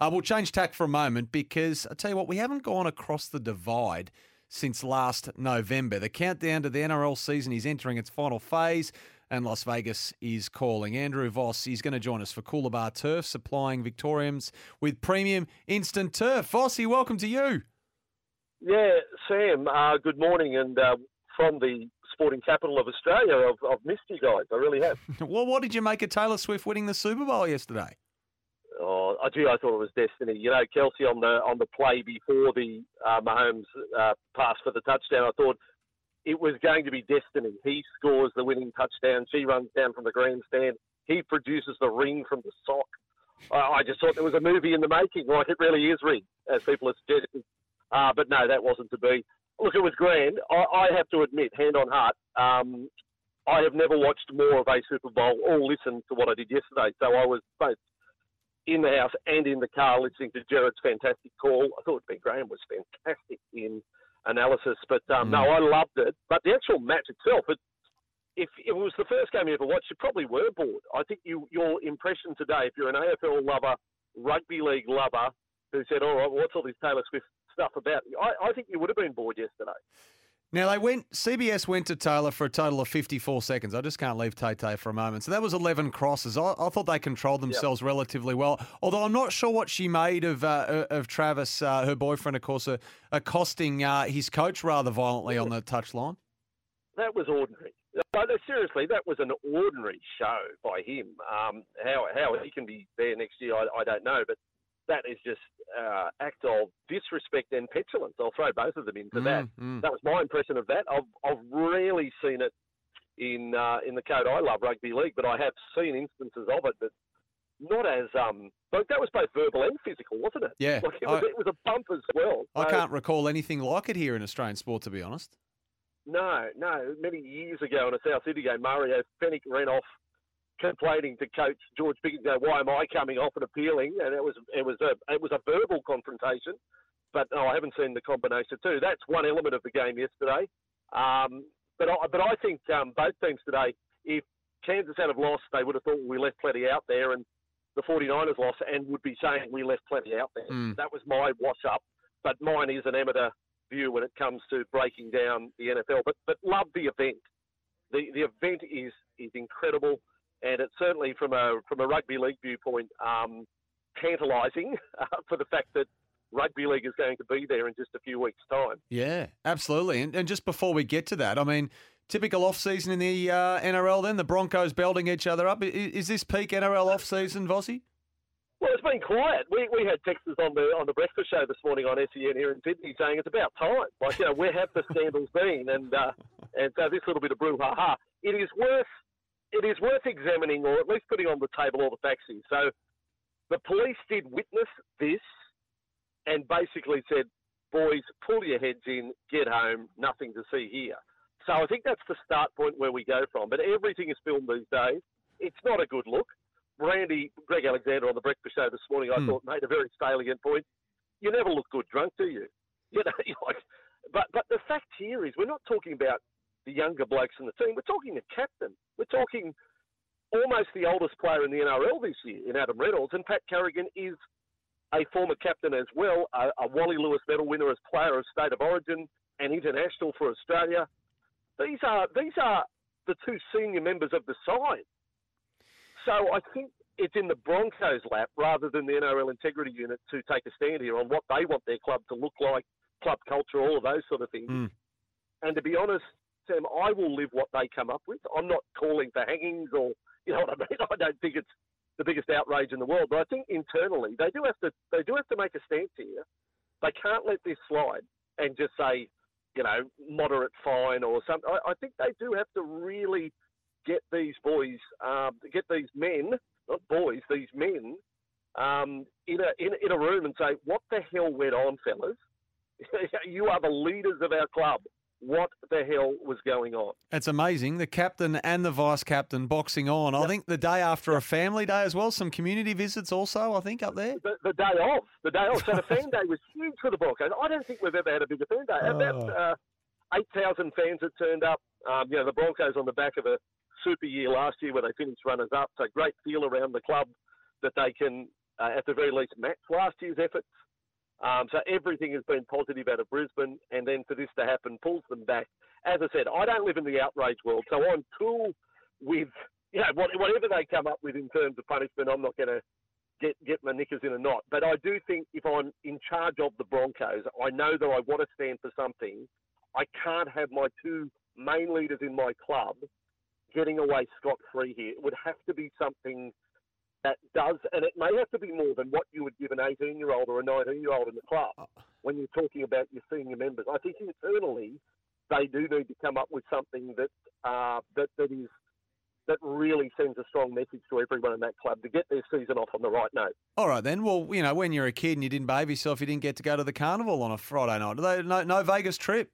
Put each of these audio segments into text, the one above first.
Uh, we'll change tack for a moment because I tell you what, we haven't gone across the divide since last November. The countdown to the NRL season is entering its final phase, and Las Vegas is calling. Andrew Voss is going to join us for Coolabah Turf, supplying Victorians with premium instant turf. Vossy, welcome to you. Yeah, Sam. Uh, good morning, and uh, from the sporting capital of Australia, I've, I've missed you guys. I really have. well, what did you make of Taylor Swift winning the Super Bowl yesterday? I do. I thought it was destiny. You know, Kelce on the on the play before the uh, Mahomes uh, pass for the touchdown. I thought it was going to be destiny. He scores the winning touchdown. She runs down from the grandstand. He produces the ring from the sock. I, I just thought there was a movie in the making. Like it really is ring, as people have suggested. Uh, but no, that wasn't to be. Look, it was grand. I, I have to admit, hand on heart, um, I have never watched more of a Super Bowl or listened to what I did yesterday. So I was both in the house and in the car listening to Jared's fantastic call. I thought Ben Graham was fantastic in analysis, but um, mm. no, I loved it. But the actual match itself, it, if it was the first game you ever watched, you probably were bored. I think you, your impression today, if you're an AFL lover, rugby league lover, who said, "All right, what's all this Taylor Swift stuff about?" I, I think you would have been bored yesterday. Now they went. CBS went to Taylor for a total of fifty-four seconds. I just can't leave Tay Tay for a moment. So that was eleven crosses. I, I thought they controlled themselves yep. relatively well. Although I'm not sure what she made of uh, of Travis, uh, her boyfriend, of course, uh, accosting uh, his coach rather violently on the touchline. That was ordinary. But seriously, that was an ordinary show by him. Um, how how he can be there next year, I, I don't know. But that is just uh, act of disrespect and petulance. I'll throw both of them into mm, that. Mm. That was my impression of that. I've I've rarely seen it in uh, in the code I love rugby league, but I have seen instances of it. But not as um, but that was both verbal and physical, wasn't it? Yeah, like it was, I, it was a bump as well. I can't recall anything like it here in Australian sport, to be honest. No, no. Many years ago in a South Sydney game, Mario Fenech ran off complaining to coach George Piggins, "Why am I coming off and appealing?" And it was it was a it was a verbal confrontation, but no, I haven't seen the combination too. That's one element of the game yesterday. Um, but I, but I think um, both teams today, if Kansas had have lost, they would have thought we left plenty out there, and the 49ers lost and would be saying we left plenty out there. Mm. That was my wash up, but mine is an amateur view when it comes to breaking down the NFL. But but love the event. The the event is is incredible and it's certainly from a from a rugby league viewpoint um, tantalising uh, for the fact that rugby league is going to be there in just a few weeks' time. Yeah, absolutely. And, and just before we get to that, I mean, typical off season in the uh, NRL. Then the Broncos belting each other up. Is, is this peak NRL off season, Vossi? Well, it's been quiet. We, we had texters on the on the breakfast show this morning on SEN here in Sydney saying it's about time. Like you know, where have the scandals been? And uh, and so this little bit of brouhaha. It is worth it is worth examining or at least putting on the table all the facts here. So the police did witness this and basically said, boys, pull your heads in, get home, nothing to see here. So I think that's the start point where we go from. But everything is filmed these days. It's not a good look. Brandy, Greg Alexander on the breakfast show this morning, I hmm. thought made a very salient point. You never look good drunk, do you? You know, like, but but the fact here is we're not talking about the younger blokes in the team. We're talking the captain. We're talking almost the oldest player in the NRL this year in Adam Reynolds, and Pat Carrigan is a former captain as well, a, a Wally Lewis medal winner as player of state of origin and international for Australia. These are these are the two senior members of the side. So I think it's in the Broncos' lap rather than the NRL integrity unit to take a stand here on what they want their club to look like, club culture, all of those sort of things. Mm. And to be honest, Sam, I will live what they come up with. I'm not calling for hangings or, you know what I mean? I don't think it's the biggest outrage in the world, but I think internally they do have to they do have to make a stance here. They can't let this slide and just say, you know, moderate fine or something. I, I think they do have to really get these boys, um, get these men, not boys, these men, um, in a in, in a room and say, "What the hell went on, fellas? you are the leaders of our club. What the hell was going on?" It's amazing. The captain and the vice captain boxing on. I think the day after a family day as well. Some community visits also. I think up there. The, the day off, the day off. So the fan day was huge for the Broncos. I don't think we've ever had a bigger fan day. About Oh. uh, eight thousand fans had turned up. Um, you know, the Broncos on the back of a super year last year where they finished runners up. So great feel around the club that they can, uh, at the very least, match last year's efforts. Um, so everything has been positive out of Brisbane, and then for this to happen pulls them back. As I said, I don't live in the outrage world, so I'm cool with you know what, whatever they come up with in terms of punishment. I'm not going to get get my knickers in a knot. But I do think if I'm in charge of the Broncos, I know that I want to stand for something. I can't have my two main leaders in my club getting away scot free here. It would have to be something that does, and it may have to be more than what you would give an 18 year old or a 19 year old in the club when you're talking about your senior members. I think internally they do need to come up with something that uh, that that is that really sends a strong message to everyone in that club to get their season off on the right note. All right then. Well, you know, when you're a kid and you didn't behave yourself, you didn't get to go to the carnival on a Friday night. No, no Vegas trip.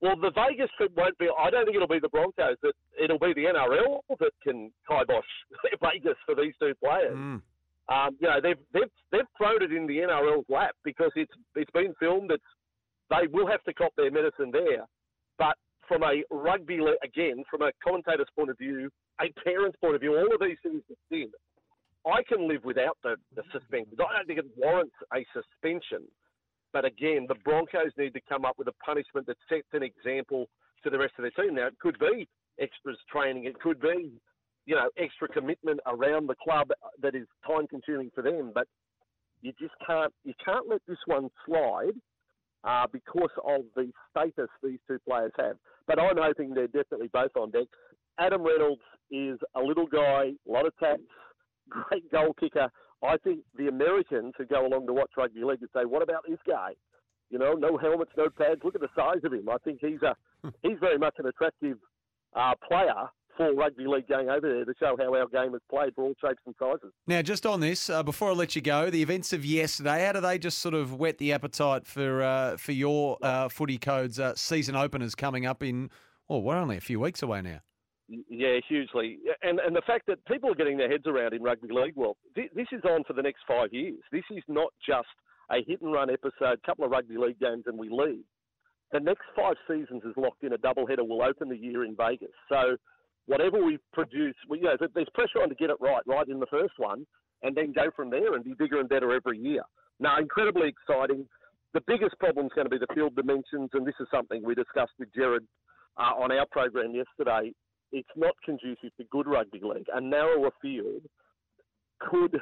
Well, the Vegas trip won't be. I don't think it'll be the Broncos. That it'll be the NRL that can kibosh Vegas for these two players. Mm. Um, you know, they've they've they've thrown it in the NRL's lap because it's it's been filmed. It's they will have to cop their medicine there. But from a rugby again, from a commentator's point of view, a parent's point of view, all of these things are sin. I can live without the, the suspension. I don't think it warrants a suspension. But again, the Broncos need to come up with a punishment that sets an example to the rest of their team. Now, it could be extras training. It could be, you know, extra commitment around the club that is time consuming for them. But you just can't you can't let this one slide uh, because of the status these two players have. But I'm hoping they're definitely both on deck. Adam Reynolds is a little guy, a lot of taps, great goal kicker. I think the Americans who go along to watch rugby league would say, "What about this guy? You know, no helmets, no pads. Look at the size of him. I think he's a he's very much an attractive uh, player for rugby league going over there to show how our game is played for all shapes and sizes." Now, just on this, uh, before I let you go, the events of yesterday, how do they just sort of whet the appetite for uh, for your uh, footy codes uh, season openers coming up in? Well, we're only a few weeks away now. Yeah, hugely. And and the fact that people are getting their heads around in rugby league, well, th- this is on for the next five years. This is not just a hit and run episode, a couple of rugby league games, and we leave. The next five seasons is locked in. A doubleheader will open the year in Vegas. So whatever we produce, we, you know, there's pressure on to get it right, right in the first one, and then go from there and be bigger and better every year. Now, incredibly exciting. The biggest problem is going to be the field dimensions, and this is something we discussed with Jared uh, on our program yesterday. It's not conducive to good rugby league. A narrower field could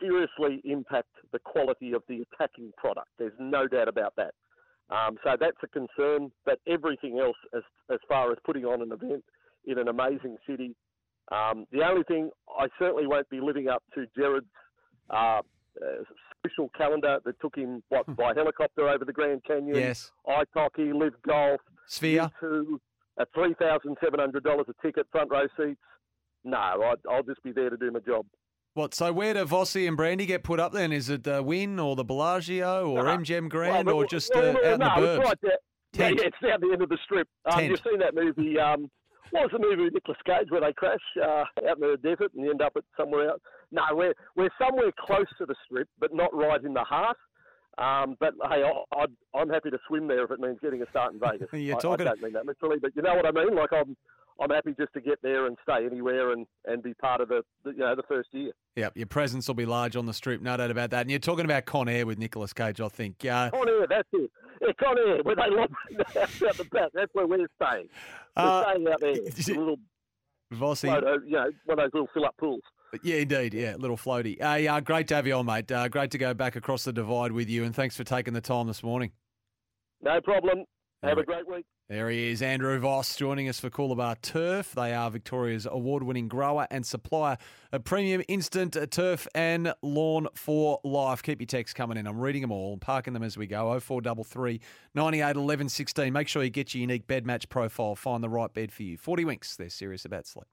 seriously impact the quality of the attacking product. There's no doubt about that. Um, so that's a concern. But everything else, as as far as putting on an event in an amazing city, um, the only thing I certainly won't be living up to Jared's uh, uh, social calendar that took him what by helicopter over the Grand Canyon, Yes, ice hockey, live golf, Sphere. two at three thousand seven hundred dollars a ticket, front row seats. No, I'd, I'll just be there to do my job. What? So where do Vossi and Brandy get put up then? Is it the Wynn or the Bellagio or No. MGM Grand Well, or just well, uh, well, out in the no, burbs? It's right. Yeah, yeah, it's down the end of the strip. Um, you've seen that movie. Um, what was the movie with Nicolas Cage where they crash uh, out in the desert and you end up at somewhere else? No, we're we're somewhere close to the strip, but not right in the heart. Um, but hey, I, I'd, I'm happy to swim there if it means getting a start in Vegas. You're I, talking- I don't mean that literally, but you know what I mean. Like I'm, I'm happy just to get there and stay anywhere and, and be part of the, the you know the first year. Yep, your presence will be large on the strip, no doubt about that. And you're talking about Con Air with Nicolas Cage, I think. Uh, Con Air, that's it. Yeah, Con Air, where they lob out the back. That's where we're staying. We're Uh, staying out there. Vossi, you know, one of those little fill-up pools. Yeah, indeed, yeah, little floaty. Uh, yeah, great to have you on, mate. Uh, great to go back across the divide with you, and thanks for taking the time this morning. No problem. Have a great week. There he is, Andrew Voss, joining us for Coolabah Turf. They are Victoria's award-winning grower and supplier of premium instant turf and lawn for life. Keep your texts coming in. I'm reading them all, parking them as we go. 0433 98 11 16. Make sure you get your unique bed match profile. Find the right bed for you. 40 winks. They're serious about sleep.